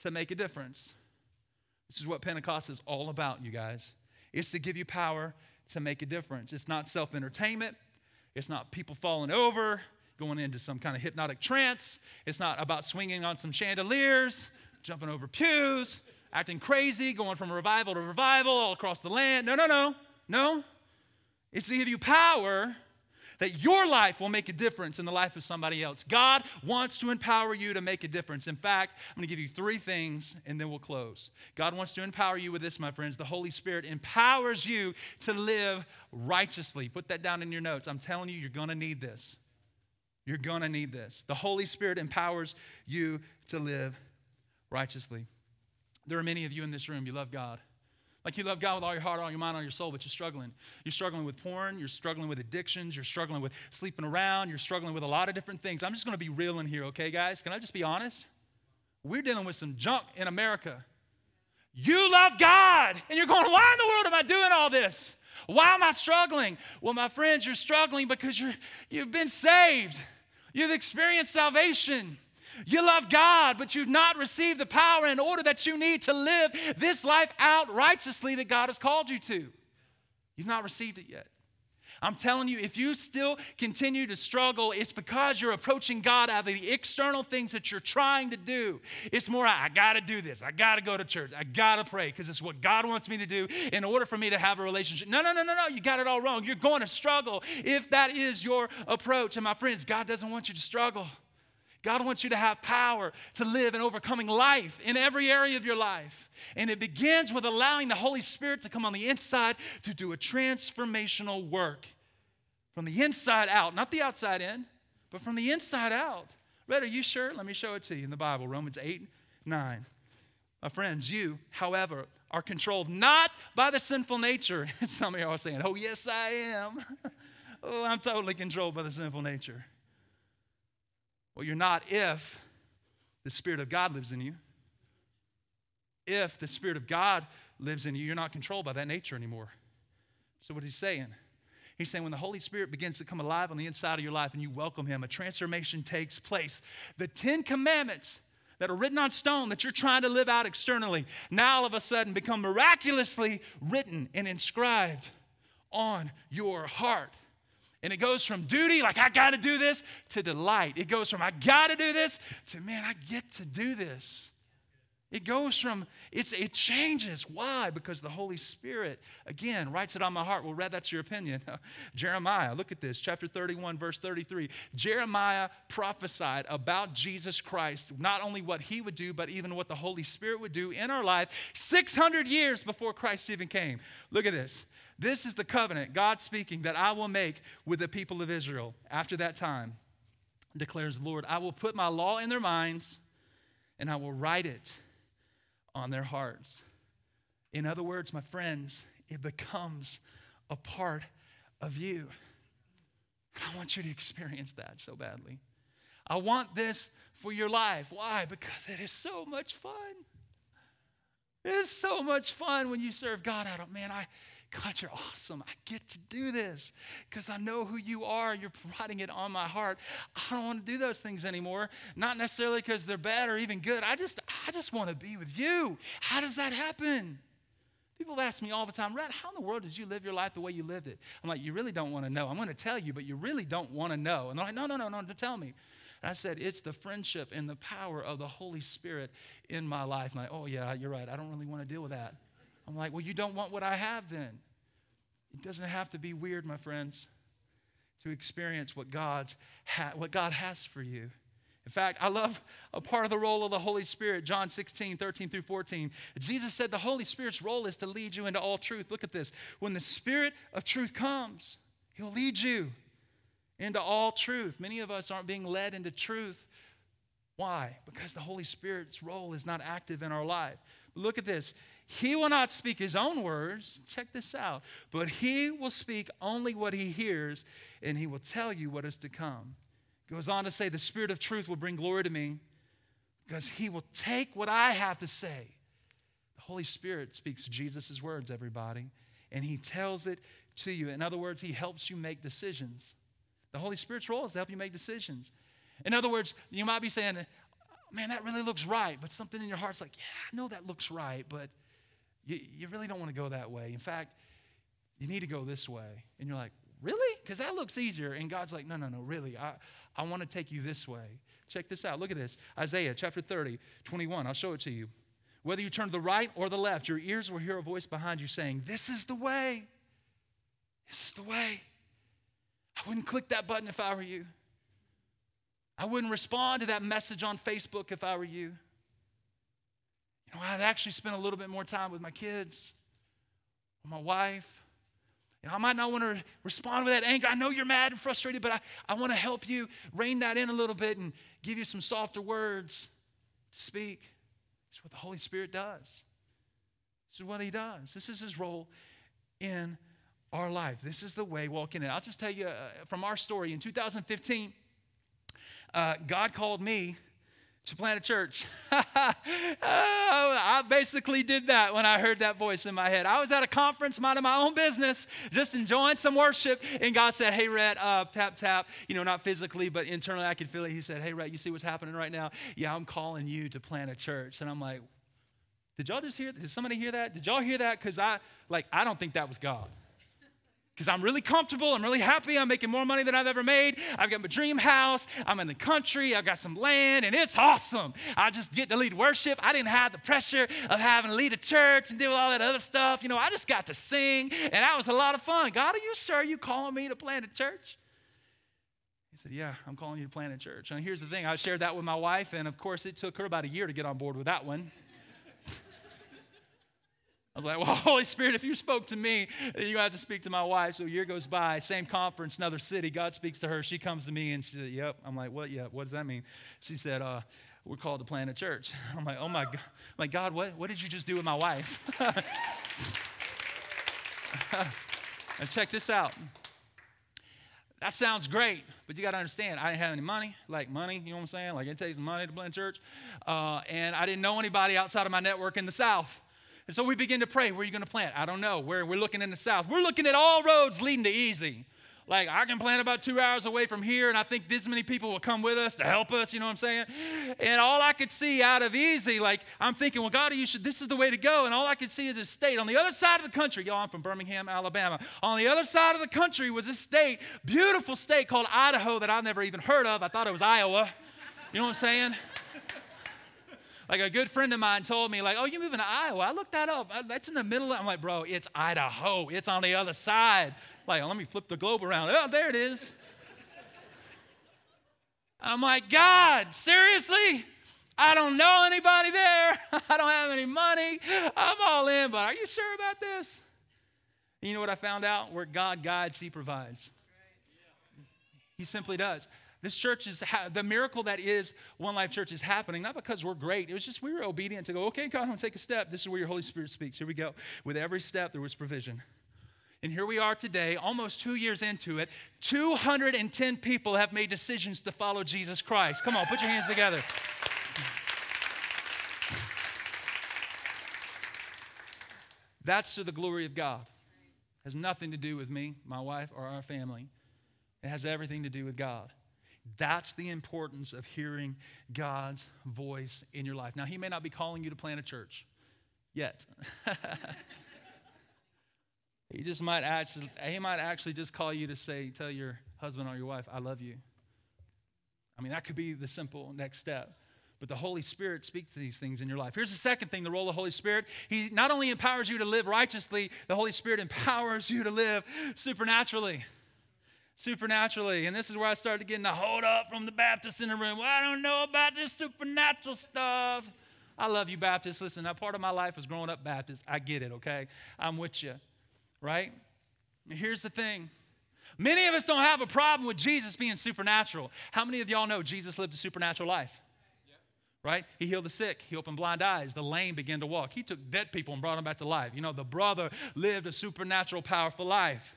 to make a difference. This is what Pentecost is all about, you guys. It's to give you power to make a difference. It's not self entertainment, it's not people falling over, going into some kind of hypnotic trance. It's not about swinging on some chandeliers, jumping over pews, acting crazy, going from revival to revival all across the land. No, no, no. No. It's to give you power that your life will make a difference in the life of somebody else. God wants to empower you to make a difference. In fact, I'm going to give you three things and then we'll close. God wants to empower you with this, my friends. The Holy Spirit empowers you to live righteously. Put that down in your notes. I'm telling you, you're going to need this. You're going to need this. The Holy Spirit empowers you to live righteously. There are many of you in this room, you love God. Like you love God with all your heart, all your mind, all your soul, but you're struggling. You're struggling with porn, you're struggling with addictions, you're struggling with sleeping around, you're struggling with a lot of different things. I'm just gonna be real in here, okay, guys? Can I just be honest? We're dealing with some junk in America. You love God, and you're going, why in the world am I doing all this? Why am I struggling? Well, my friends, you're struggling because you're, you've been saved. You've experienced salvation. You love God, but you've not received the power in order that you need to live this life out righteously that God has called you to. You've not received it yet. I'm telling you, if you still continue to struggle, it's because you're approaching God out of the external things that you're trying to do. It's more, I gotta do this. I gotta go to church. I gotta pray because it's what God wants me to do in order for me to have a relationship. No, no, no, no, no. You got it all wrong. You're going to struggle if that is your approach. And my friends, God doesn't want you to struggle. God wants you to have power to live an overcoming life in every area of your life. And it begins with allowing the Holy Spirit to come on the inside to do a transformational work from the inside out, not the outside in, but from the inside out. Rhett, are you sure? Let me show it to you in the Bible, Romans 8, 9. My friends, you, however, are controlled not by the sinful nature. (laughs) Some of you are saying, Oh, yes, I am. (laughs) oh, I'm totally controlled by the sinful nature. Well, you're not if the Spirit of God lives in you. If the Spirit of God lives in you, you're not controlled by that nature anymore. So, what is he saying? He's saying when the Holy Spirit begins to come alive on the inside of your life and you welcome Him, a transformation takes place. The Ten Commandments that are written on stone that you're trying to live out externally now all of a sudden become miraculously written and inscribed on your heart. And it goes from duty, like I gotta do this, to delight. It goes from I gotta do this to man, I get to do this. It goes from, it's, it changes. Why? Because the Holy Spirit, again, writes it on my heart. Well, Rhett, that's your opinion. (laughs) Jeremiah, look at this, chapter 31, verse 33. Jeremiah prophesied about Jesus Christ, not only what he would do, but even what the Holy Spirit would do in our life 600 years before Christ even came. Look at this. This is the covenant, God speaking, that I will make with the people of Israel after that time, declares the Lord. I will put my law in their minds and I will write it on their hearts. In other words, my friends, it becomes a part of you. I want you to experience that so badly. I want this for your life. Why? Because it is so much fun. It is so much fun when you serve God out of, man, I, God, you're awesome. I get to do this because I know who you are. You're providing it on my heart. I don't want to do those things anymore. Not necessarily because they're bad or even good. I just, I just want to be with you. How does that happen? People ask me all the time, Rhett, how in the world did you live your life the way you lived it? I'm like, you really don't want to know. I'm going to tell you, but you really don't want to know. And they're like, no, no, no, no, tell me. I said, it's the friendship and the power of the Holy Spirit in my life. And like, oh yeah, you're right. I don't really want to deal with that. I'm like, well, you don't want what I have then. It doesn't have to be weird, my friends, to experience what, God's ha- what God has for you. In fact, I love a part of the role of the Holy Spirit, John 16, 13 through 14. Jesus said the Holy Spirit's role is to lead you into all truth. Look at this. When the Spirit of truth comes, He'll lead you into all truth. Many of us aren't being led into truth. Why? Because the Holy Spirit's role is not active in our life. Look at this. He will not speak his own words. Check this out. But he will speak only what he hears, and he will tell you what is to come. Goes on to say, The Spirit of truth will bring glory to me because he will take what I have to say. The Holy Spirit speaks Jesus' words, everybody, and he tells it to you. In other words, He helps you make decisions. The Holy Spirit's role is to help you make decisions. In other words, you might be saying, man, that really looks right, but something in your heart's like, yeah, I know that looks right, but you, you really don't want to go that way. In fact, you need to go this way. And you're like, really? Because that looks easier. And God's like, no, no, no, really. I, I want to take you this way. Check this out. Look at this Isaiah chapter 30, 21. I'll show it to you. Whether you turn to the right or the left, your ears will hear a voice behind you saying, This is the way. This is the way. I wouldn't click that button if I were you. I wouldn't respond to that message on Facebook if I were you. I'd actually spend a little bit more time with my kids, with my wife. You know, I might not want to respond with that anger. I know you're mad and frustrated, but I, I want to help you rein that in a little bit and give you some softer words to speak. It's what the Holy Spirit does. This is what He does. This is His role in our life. This is the way walking in. I'll just tell you uh, from our story in 2015, uh, God called me to plant a church. (laughs) I basically did that when I heard that voice in my head. I was at a conference minding my own business, just enjoying some worship, and God said, Hey, Rhett, uh, tap, tap, you know, not physically, but internally I could feel it. He said, Hey, Rhett, you see what's happening right now? Yeah, I'm calling you to plant a church. And I'm like, Did y'all just hear? Did somebody hear that? Did y'all hear that? Because I, like, I don't think that was God because I'm really comfortable. I'm really happy. I'm making more money than I've ever made. I've got my dream house. I'm in the country. I've got some land, and it's awesome. I just get to lead worship. I didn't have the pressure of having to lead a church and do all that other stuff. You know, I just got to sing, and that was a lot of fun. God, are you sure you calling me to plant a church? He said, Yeah, I'm calling you to plant a church. And here's the thing I shared that with my wife, and of course, it took her about a year to get on board with that one. I was like, well, (laughs) Holy Spirit, if you spoke to me, you have to speak to my wife. So a year goes by, same conference, another city. God speaks to her. She comes to me and she said, yep. I'm like, what? Yeah, what does that mean? She said, uh, we're called to plant a church. (laughs) I'm like, oh my God. I'm like, God, what, what did you just do with my wife? (laughs) and check this out. That sounds great, but you got to understand, I didn't have any money, like money, you know what I'm saying? Like it takes money to plant church. Uh, and I didn't know anybody outside of my network in the South. And so we begin to pray. Where are you going to plant? I don't know. Where we're looking in the south. We're looking at all roads leading to easy. Like I can plant about two hours away from here, and I think this many people will come with us to help us. You know what I'm saying? And all I could see out of easy, like I'm thinking, well, God, you should. This is the way to go. And all I could see is a state on the other side of the country. Y'all, I'm from Birmingham, Alabama. On the other side of the country was a state, beautiful state called Idaho that I've never even heard of. I thought it was Iowa. You know what I'm saying? Like a good friend of mine told me, like, oh, you moving to Iowa? I looked that up. That's in the middle. I'm like, bro, it's Idaho. It's on the other side. Like, let me flip the globe around. Oh, there it is. I'm like, God, seriously? I don't know anybody there. (laughs) I don't have any money. I'm all in, but are you sure about this? You know what I found out? Where God guides, He provides. He simply does. This church is ha- the miracle that is One Life Church is happening, not because we're great. It was just we were obedient to go, okay, God, I'm gonna take a step. This is where your Holy Spirit speaks. Here we go. With every step, there was provision. And here we are today, almost two years into it. 210 people have made decisions to follow Jesus Christ. Come on, put your hands together. That's to the glory of God. It has nothing to do with me, my wife, or our family. It has everything to do with God. That's the importance of hearing God's voice in your life. Now, He may not be calling you to plant a church yet. (laughs) he just might actually, he might actually just call you to say, tell your husband or your wife, I love you. I mean, that could be the simple next step. But the Holy Spirit speaks to these things in your life. Here's the second thing the role of the Holy Spirit. He not only empowers you to live righteously, the Holy Spirit empowers you to live supernaturally supernaturally. And this is where I started getting the hold up from the Baptists in the room. Well, I don't know about this supernatural stuff. I love you, Baptists. Listen, that part of my life was growing up Baptist. I get it, okay? I'm with you, right? here's the thing many of us don't have a problem with Jesus being supernatural. How many of y'all know Jesus lived a supernatural life? right? He healed the sick. He opened blind eyes. The lame began to walk. He took dead people and brought them back to life. You know, the brother lived a supernatural, powerful life.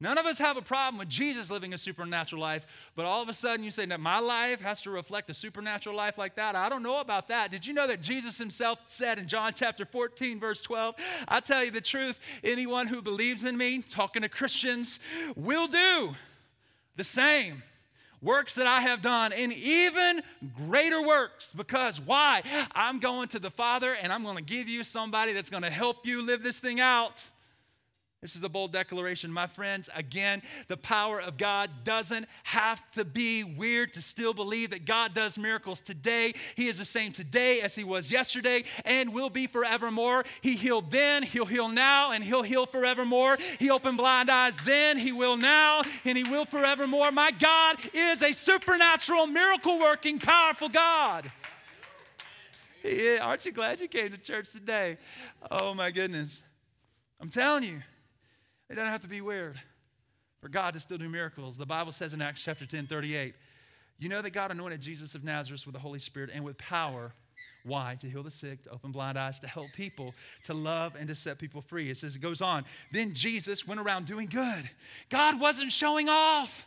None of us have a problem with Jesus living a supernatural life, but all of a sudden you say that my life has to reflect a supernatural life like that. I don't know about that. Did you know that Jesus himself said in John chapter 14, verse 12, I tell you the truth, anyone who believes in me, talking to Christians, will do the same works that I have done, and even greater works. Because why? I'm going to the Father and I'm going to give you somebody that's going to help you live this thing out. This is a bold declaration, my friends. Again, the power of God doesn't have to be weird to still believe that God does miracles today. He is the same today as He was yesterday and will be forevermore. He healed then, He'll heal now, and He'll heal forevermore. He opened blind eyes then, He will now, and He will forevermore. My God is a supernatural, miracle working, powerful God. Yeah, aren't you glad you came to church today? Oh, my goodness. I'm telling you. It doesn't have to be weird for God to still do miracles. The Bible says in Acts chapter 10, 38, you know that God anointed Jesus of Nazareth with the Holy Spirit and with power. Why? To heal the sick, to open blind eyes, to help people, to love, and to set people free. It says, it goes on. Then Jesus went around doing good. God wasn't showing off.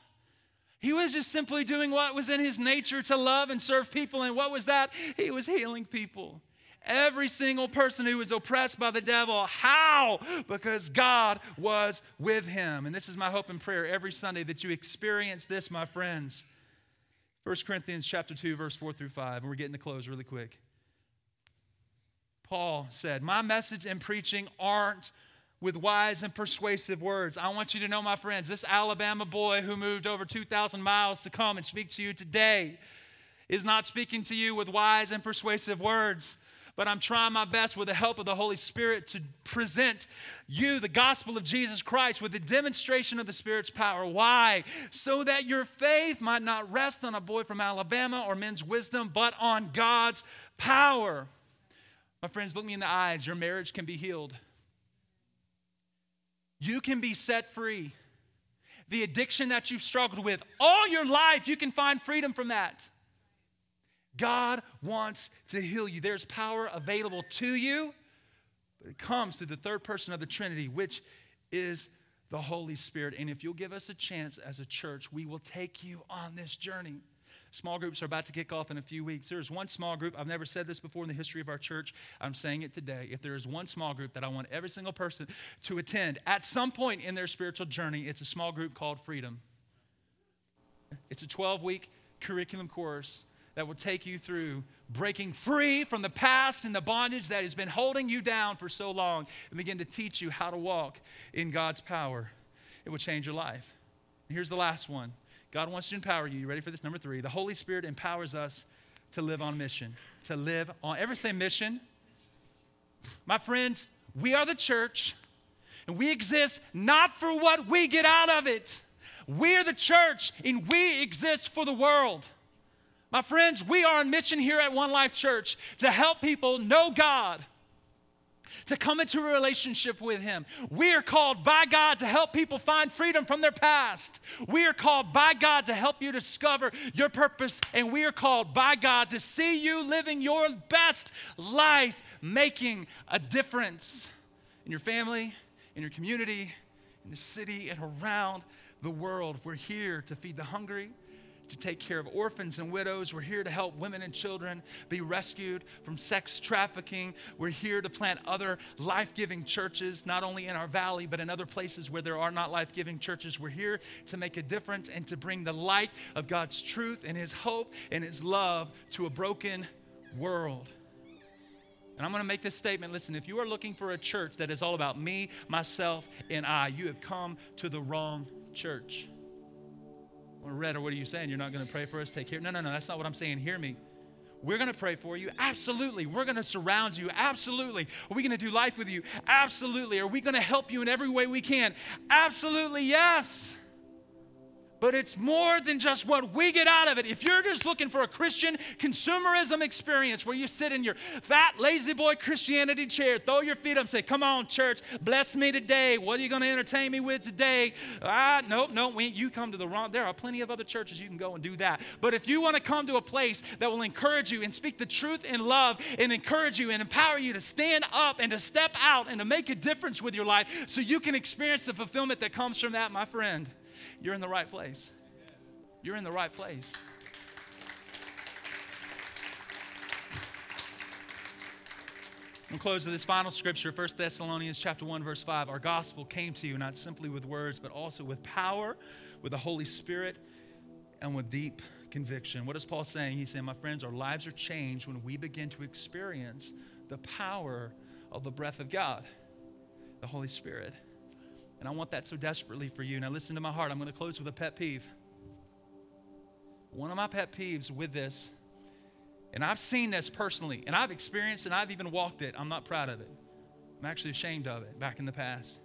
He was just simply doing what was in his nature to love and serve people. And what was that? He was healing people. Every single person who was oppressed by the devil. How? Because God was with him. And this is my hope and prayer every Sunday that you experience this, my friends. 1 Corinthians chapter 2, verse 4 through 5. And we're getting to close really quick. Paul said, My message and preaching aren't with wise and persuasive words. I want you to know, my friends, this Alabama boy who moved over 2,000 miles to come and speak to you today is not speaking to you with wise and persuasive words but I'm trying my best with the help of the Holy Spirit to present you the gospel of Jesus Christ with the demonstration of the Spirit's power. Why? So that your faith might not rest on a boy from Alabama or men's wisdom, but on God's power. My friends, look me in the eyes. Your marriage can be healed, you can be set free. The addiction that you've struggled with all your life, you can find freedom from that. God wants to heal you. There's power available to you, but it comes through the third person of the Trinity, which is the Holy Spirit. And if you'll give us a chance as a church, we will take you on this journey. Small groups are about to kick off in a few weeks. There is one small group. I've never said this before in the history of our church. I'm saying it today. If there is one small group that I want every single person to attend at some point in their spiritual journey, it's a small group called Freedom. It's a 12 week curriculum course that will take you through breaking free from the past and the bondage that has been holding you down for so long and begin to teach you how to walk in God's power. It will change your life. And here's the last one God wants to empower you. You ready for this? Number three. The Holy Spirit empowers us to live on mission. To live on, ever say mission? My friends, we are the church, and we exist not for what we get out of it. We are the church, and we exist for the world. My friends, we are on mission here at One Life Church to help people know God, to come into a relationship with Him. We are called by God to help people find freedom from their past. We are called by God to help you discover your purpose, and we are called by God to see you living your best life, making a difference in your family, in your community, in the city, and around the world. We're here to feed the hungry to take care of orphans and widows. We're here to help women and children be rescued from sex trafficking. We're here to plant other life giving churches, not only in our valley, but in other places where there are not life giving churches. We're here to make a difference and to bring the light of God's truth and His hope and His love to a broken world. And I'm going to make this statement. Listen, if you are looking for a church that is all about me, myself, and I, you have come to the wrong church. Rhett, or what are you saying? You're not going to pray for us? Take care. No, no, no, that's not what I'm saying. Hear me. We're going to pray for you. Absolutely. We're going to surround you. Absolutely. Are we going to do life with you? Absolutely. Are we going to help you in every way we can? Absolutely, yes. But it's more than just what we get out of it. If you're just looking for a Christian consumerism experience where you sit in your fat, lazy boy Christianity chair, throw your feet up and say, Come on, church, bless me today. What are you going to entertain me with today? Ah, nope, nope, we, you come to the wrong. There are plenty of other churches you can go and do that. But if you want to come to a place that will encourage you and speak the truth in love and encourage you and empower you to stand up and to step out and to make a difference with your life so you can experience the fulfillment that comes from that, my friend you're in the right place. You're in the right place. And close with this final scripture, 1 Thessalonians chapter 1, verse 5. Our gospel came to you not simply with words, but also with power, with the Holy Spirit, and with deep conviction. What is Paul saying? He's saying, My friends, our lives are changed when we begin to experience the power of the breath of God, the Holy Spirit. And I want that so desperately for you. Now, listen to my heart. I'm going to close with a pet peeve. One of my pet peeves with this, and I've seen this personally, and I've experienced and I've even walked it. I'm not proud of it. I'm actually ashamed of it back in the past.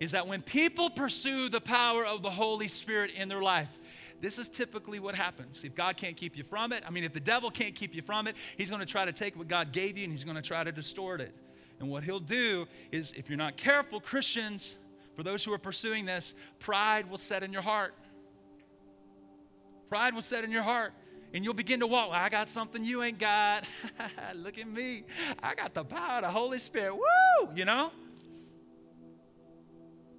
Is that when people pursue the power of the Holy Spirit in their life, this is typically what happens. If God can't keep you from it, I mean, if the devil can't keep you from it, he's going to try to take what God gave you and he's going to try to distort it. And what he'll do is, if you're not careful, Christians, for those who are pursuing this, pride will set in your heart. Pride will set in your heart. And you'll begin to walk. I got something you ain't got. (laughs) Look at me. I got the power of the Holy Spirit. Woo! You know?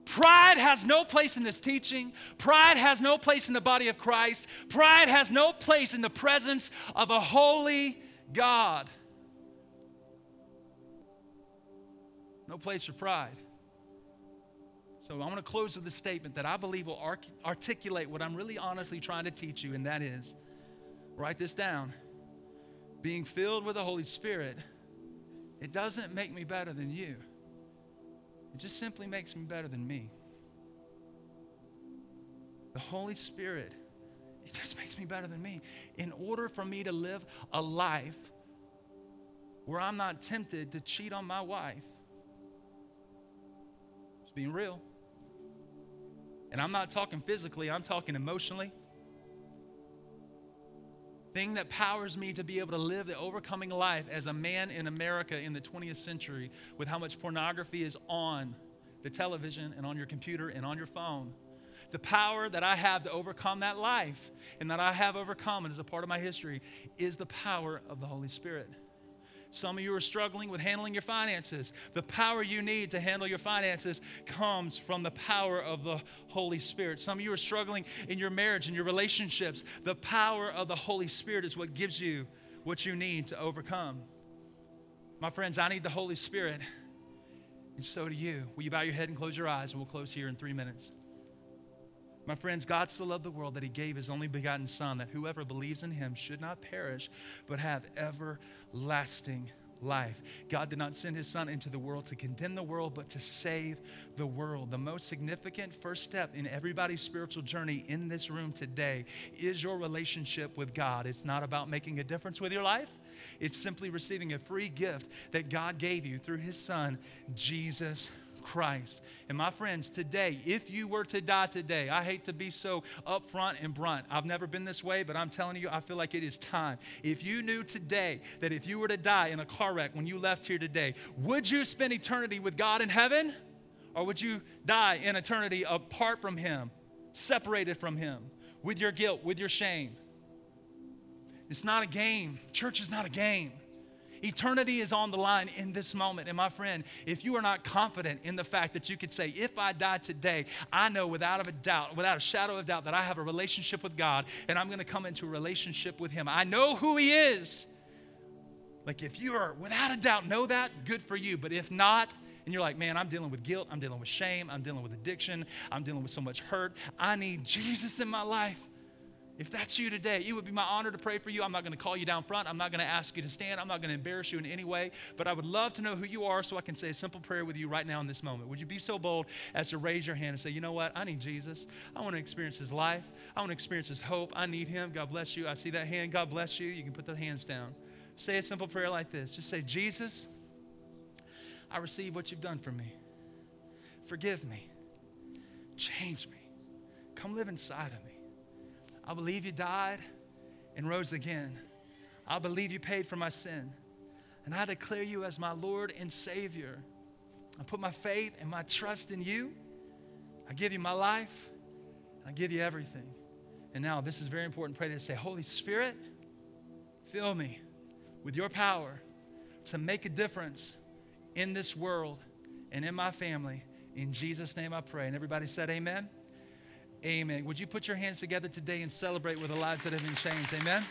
Pride has no place in this teaching. Pride has no place in the body of Christ. Pride has no place in the presence of a holy God. No place for pride. So I'm going to close with a statement that I believe will articulate what I'm really honestly trying to teach you, and that is write this down. Being filled with the Holy Spirit, it doesn't make me better than you, it just simply makes me better than me. The Holy Spirit, it just makes me better than me. In order for me to live a life where I'm not tempted to cheat on my wife, just being real and I'm not talking physically, I'm talking emotionally. Thing that powers me to be able to live the overcoming life as a man in America in the 20th century with how much pornography is on the television and on your computer and on your phone. The power that I have to overcome that life and that I have overcome as a part of my history is the power of the Holy Spirit. Some of you are struggling with handling your finances. The power you need to handle your finances comes from the power of the Holy Spirit. Some of you are struggling in your marriage and your relationships. The power of the Holy Spirit is what gives you what you need to overcome. My friends, I need the Holy Spirit, and so do you. Will you bow your head and close your eyes, and we'll close here in three minutes. My friends, God so loved the world that he gave his only begotten Son, that whoever believes in him should not perish, but have everlasting life. God did not send his son into the world to condemn the world, but to save the world. The most significant first step in everybody's spiritual journey in this room today is your relationship with God. It's not about making a difference with your life. It's simply receiving a free gift that God gave you through his son, Jesus Christ. And my friends, today, if you were to die today, I hate to be so upfront and blunt. I've never been this way, but I'm telling you, I feel like it is time. If you knew today that if you were to die in a car wreck when you left here today, would you spend eternity with God in heaven? Or would you die in eternity apart from Him, separated from Him, with your guilt, with your shame? It's not a game. Church is not a game. Eternity is on the line in this moment. And my friend, if you are not confident in the fact that you could say, if I die today, I know without a doubt, without a shadow of doubt, that I have a relationship with God and I'm going to come into a relationship with Him. I know who He is. Like, if you are without a doubt know that, good for you. But if not, and you're like, man, I'm dealing with guilt, I'm dealing with shame, I'm dealing with addiction, I'm dealing with so much hurt, I need (laughs) Jesus in my life. If that's you today, it would be my honor to pray for you. I'm not going to call you down front. I'm not going to ask you to stand. I'm not going to embarrass you in any way. But I would love to know who you are so I can say a simple prayer with you right now in this moment. Would you be so bold as to raise your hand and say, you know what? I need Jesus. I want to experience his life. I want to experience his hope. I need him. God bless you. I see that hand. God bless you. You can put the hands down. Say a simple prayer like this just say, Jesus, I receive what you've done for me. Forgive me. Change me. Come live inside of me. I believe you died and rose again. I believe you paid for my sin. And I declare you as my Lord and Savior. I put my faith and my trust in you. I give you my life. I give you everything. And now, this is very important. Pray this say, Holy Spirit, fill me with your power to make a difference in this world and in my family. In Jesus' name I pray. And everybody said, Amen. Amen. Would you put your hands together today and celebrate with the lives that have been changed? Amen.